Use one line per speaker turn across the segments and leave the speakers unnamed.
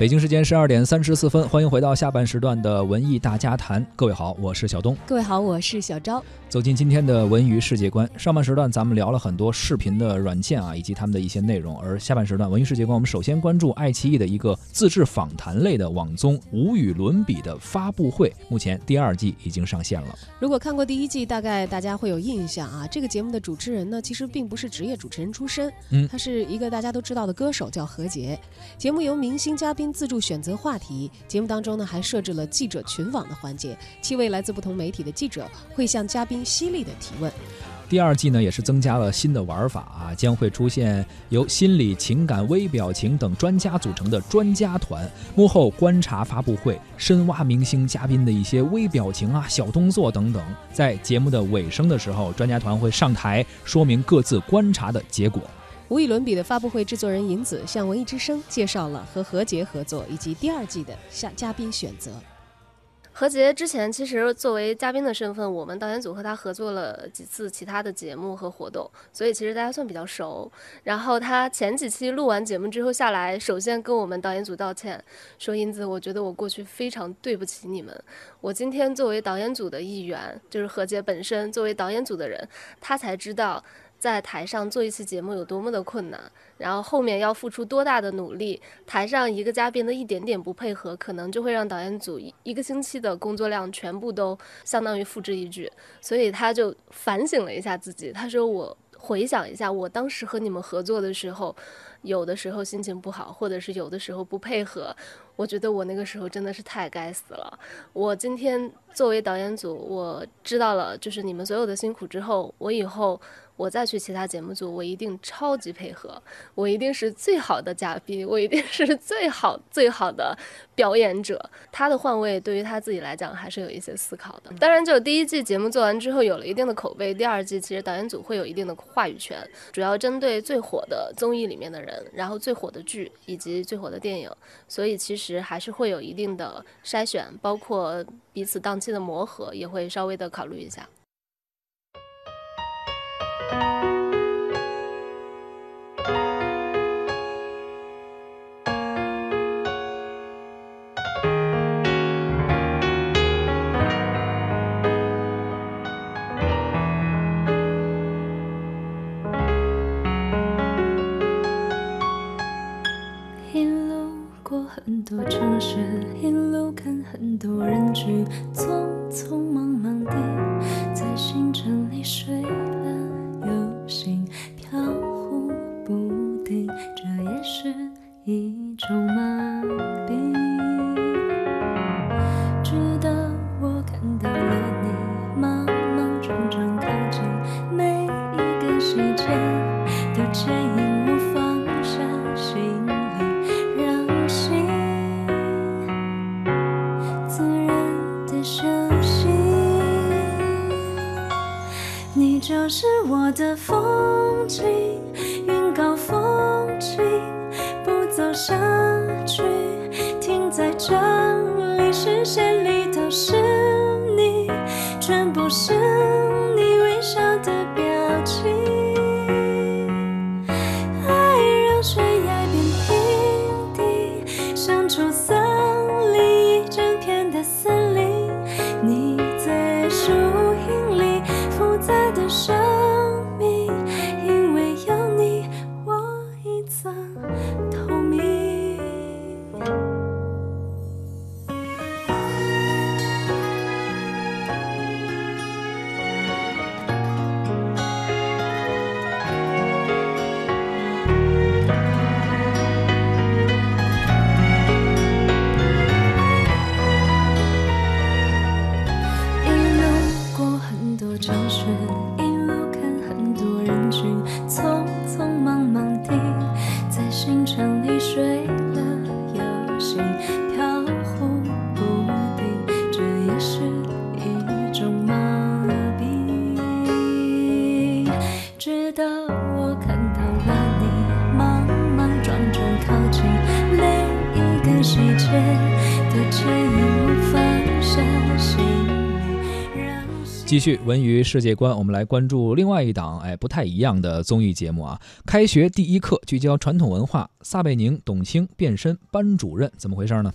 北京时间十二点三十四分，欢迎回到下半时段的文艺大家谈。各位好，我是小东。
各位好，我是小昭。
走进今天的文娱世界观，上半时段咱们聊了很多视频的软件啊，以及他们的一些内容。而下半时段文娱世界观，我们首先关注爱奇艺的一个自制访谈类的网综《无与伦比》的发布会，目前第二季已经上线了。
如果看过第一季，大概大家会有印象啊。这个节目的主持人呢，其实并不是职业主持人出身，
嗯，
他是一个大家都知道的歌手，叫何洁。节目由明星嘉宾自助选择话。题节目当中呢，还设置了记者群网的环节，七位来自不同媒体的记者会向嘉宾犀利的提问。
第二季呢，也是增加了新的玩法啊，将会出现由心理、情感、微表情等专家组成的专家团，幕后观察发布会，深挖明星嘉宾的一些微表情啊、小动作等等。在节目的尾声的时候，专家团会上台说明各自观察的结果。
无与伦比的发布会制作人银子向文艺之声介绍了和何洁合作以及第二季的下嘉宾选择。
何洁之前其实作为嘉宾的身份，我们导演组和他合作了几次其他的节目和活动，所以其实大家算比较熟。然后他前几期录完节目之后下来，首先跟我们导演组道歉，说银子，我觉得我过去非常对不起你们。我今天作为导演组的一员，就是何洁本身作为导演组的人，他才知道。在台上做一次节目有多么的困难，然后后面要付出多大的努力，台上一个嘉宾的一点点不配合，可能就会让导演组一个星期的工作量全部都相当于付之一炬。所以他就反省了一下自己，他说：“我回想一下，我当时和你们合作的时候，有的时候心情不好，或者是有的时候不配合，我觉得我那个时候真的是太该死了。我今天作为导演组，我知道了就是你们所有的辛苦之后，我以后。”我再去其他节目组，我一定超级配合，我一定是最好的嘉宾，我一定是最好最好的表演者。他的换位对于他自己来讲还是有一些思考的。当然，就第一季节目做完之后有了一定的口碑，第二季其实导演组会有一定的话语权，主要针对最火的综艺里面的人，然后最火的剧以及最火的电影，所以其实还是会有一定的筛选，包括彼此档期的磨合也会稍微的考虑一下。
一路看很多人群，匆匆忙忙地在行程里睡。自然的休息。你就是我的风景，云高风轻，不走下去，停在这里，视线里都是
继续文娱世界观我们来关注另外一档哎不太一样的综艺节目啊开学第一课聚焦传统文化撒贝宁董卿变身班主任怎么回事呢？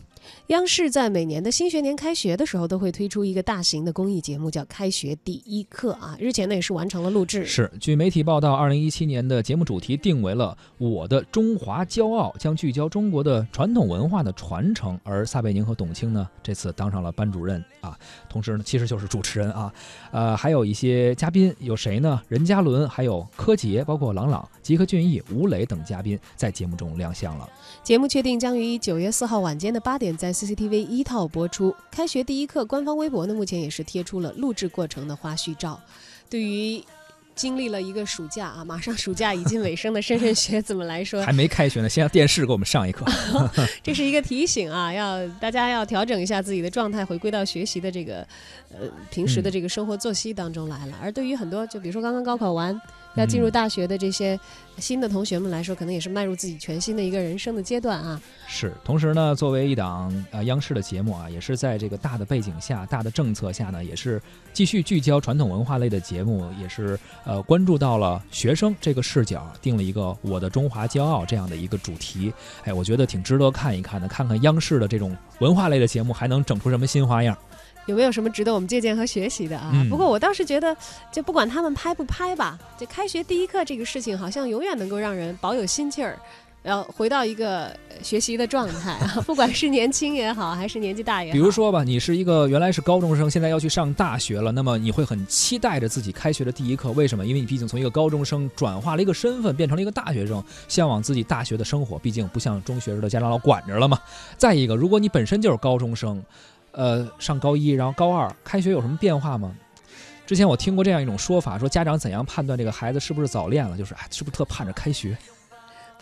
央视在每年的新学年开学的时候，都会推出一个大型的公益节目，叫《开学第一课》啊。日前呢，也是完成了录制。
是，据媒体报道，二零一七年的节目主题定为了“我的中华骄傲”，将聚焦中国的传统文化的传承。而撒贝宁和董卿呢，这次当上了班主任啊，同时呢，其实就是主持人啊。呃，还有一些嘉宾有谁呢？任嘉伦，还有柯洁，包括郎朗、吉克隽逸、吴磊等嘉宾在节目中亮相了。
节目确定将于九月四号晚间的八点在 CCTV 一套播出。开学第一课官方微博呢，目前也是贴出了录制过程的花絮照。对于经历了一个暑假啊，马上暑假已经尾声的莘莘学子们来说，
还没开学呢，先让电视给我们上一课。
这是一个提醒啊，要大家要调整一下自己的状态，回归到学习的这个呃平时的这个生活作息当中来了。而对于很多，就比如说刚刚高考完。要进入大学的这些新的同学们来说，可能也是迈入自己全新的一个人生的阶段啊。
是，同时呢，作为一档呃央视的节目啊，也是在这个大的背景下、大的政策下呢，也是继续聚焦传统文化类的节目，也是呃关注到了学生这个视角，定了一个“我的中华骄傲”这样的一个主题。哎，我觉得挺值得看一看的，看看央视的这种文化类的节目还能整出什么新花样。
有没有什么值得我们借鉴和学习的啊？不过我倒是觉得，就不管他们拍不拍吧，这开学第一课这个事情，好像永远能够让人保有心气儿，要回到一个学习的状态啊。不管是年轻也好，还是年纪大也好。
比如说吧，你是一个原来是高中生，现在要去上大学了，那么你会很期待着自己开学的第一课。为什么？因为你毕竟从一个高中生转化了一个身份，变成了一个大学生，向往自己大学的生活。毕竟不像中学时的家长老管着了嘛。再一个，如果你本身就是高中生。呃，上高一，然后高二开学有什么变化吗？之前我听过这样一种说法，说家长怎样判断这个孩子是不是早恋了？就是哎，是不是特盼着开学？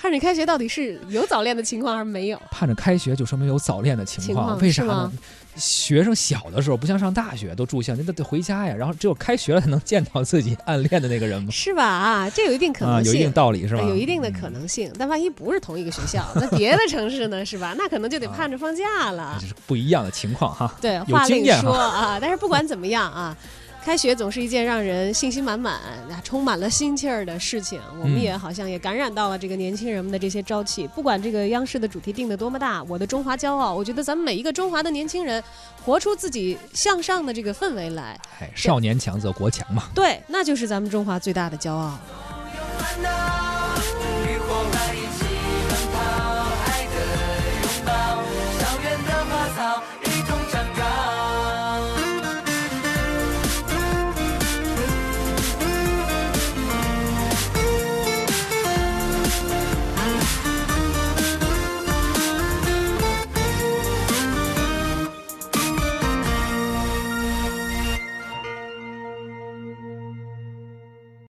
盼着开学到底是有早恋的情况还是没有？
盼着开学就说明有早恋的情况，为啥呢？学生小的时候不像上大学都住校，那得回家呀，然后只有开学了才能见到自己暗恋的那个人吗？
是吧？啊，这有一定可能
性，有一定道理是吧？
有一定的可能性，但万一不是同一个学校，那别的城市呢？是吧？那可能就得盼着放假了。
这是不一样的情况哈。
对，话另说啊，但是不管怎么样啊。开学总是一件让人信心满满、充满了心气儿的事情。我们也好像也感染到了这个年轻人们的这些朝气。不管这个央视的主题定的多么大，我的中华骄傲，我觉得咱们每一个中华的年轻人，活出自己向上的这个氛围来。
哎，少年强则国强嘛。
对，那就是咱们中华最大的骄傲。